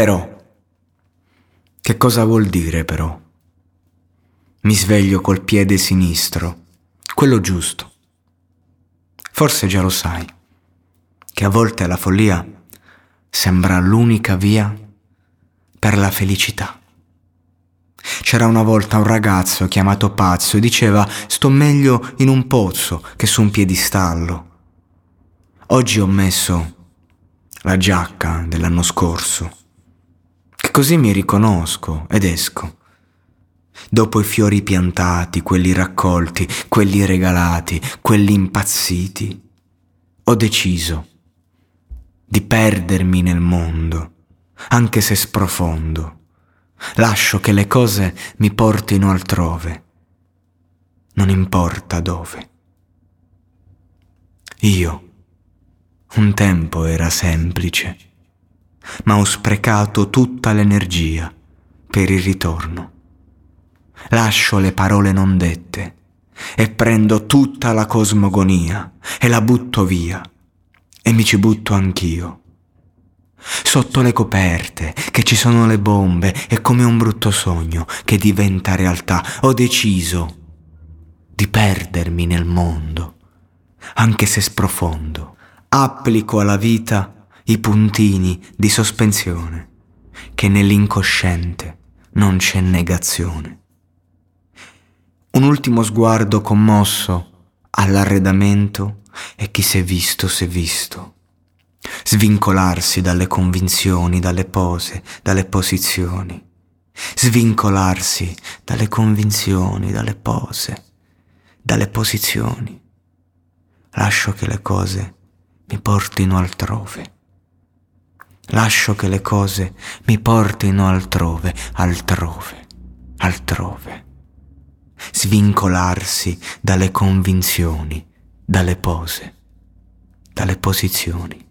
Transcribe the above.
Però, che cosa vuol dire però? Mi sveglio col piede sinistro, quello giusto. Forse già lo sai, che a volte la follia sembra l'unica via per la felicità. C'era una volta un ragazzo chiamato pazzo e diceva sto meglio in un pozzo che su un piedistallo. Oggi ho messo la giacca dell'anno scorso, così mi riconosco ed esco. Dopo i fiori piantati, quelli raccolti, quelli regalati, quelli impazziti, ho deciso di perdermi nel mondo, anche se sprofondo. Lascio che le cose mi portino altrove, non importa dove. Io, un tempo era semplice, ma ho sprecato tutta l'energia per il ritorno. Lascio le parole non dette e prendo tutta la cosmogonia e la butto via e mi ci butto anch'io. Sotto le coperte, che ci sono le bombe, è come un brutto sogno che diventa realtà. Ho deciso di perdermi nel mondo, anche se sprofondo. Applico alla vita i puntini di sospensione, che nell'incosciente non c'è negazione. Un ultimo sguardo commosso all'arredamento e chi si è visto si è visto. Svincolarsi dalle convinzioni, dalle pose, dalle posizioni. Svincolarsi dalle convinzioni, dalle pose, dalle posizioni. Lascio che le cose mi portino altrove. Lascio che le cose mi portino altrove, altrove, altrove svincolarsi dalle convinzioni, dalle pose, dalle posizioni.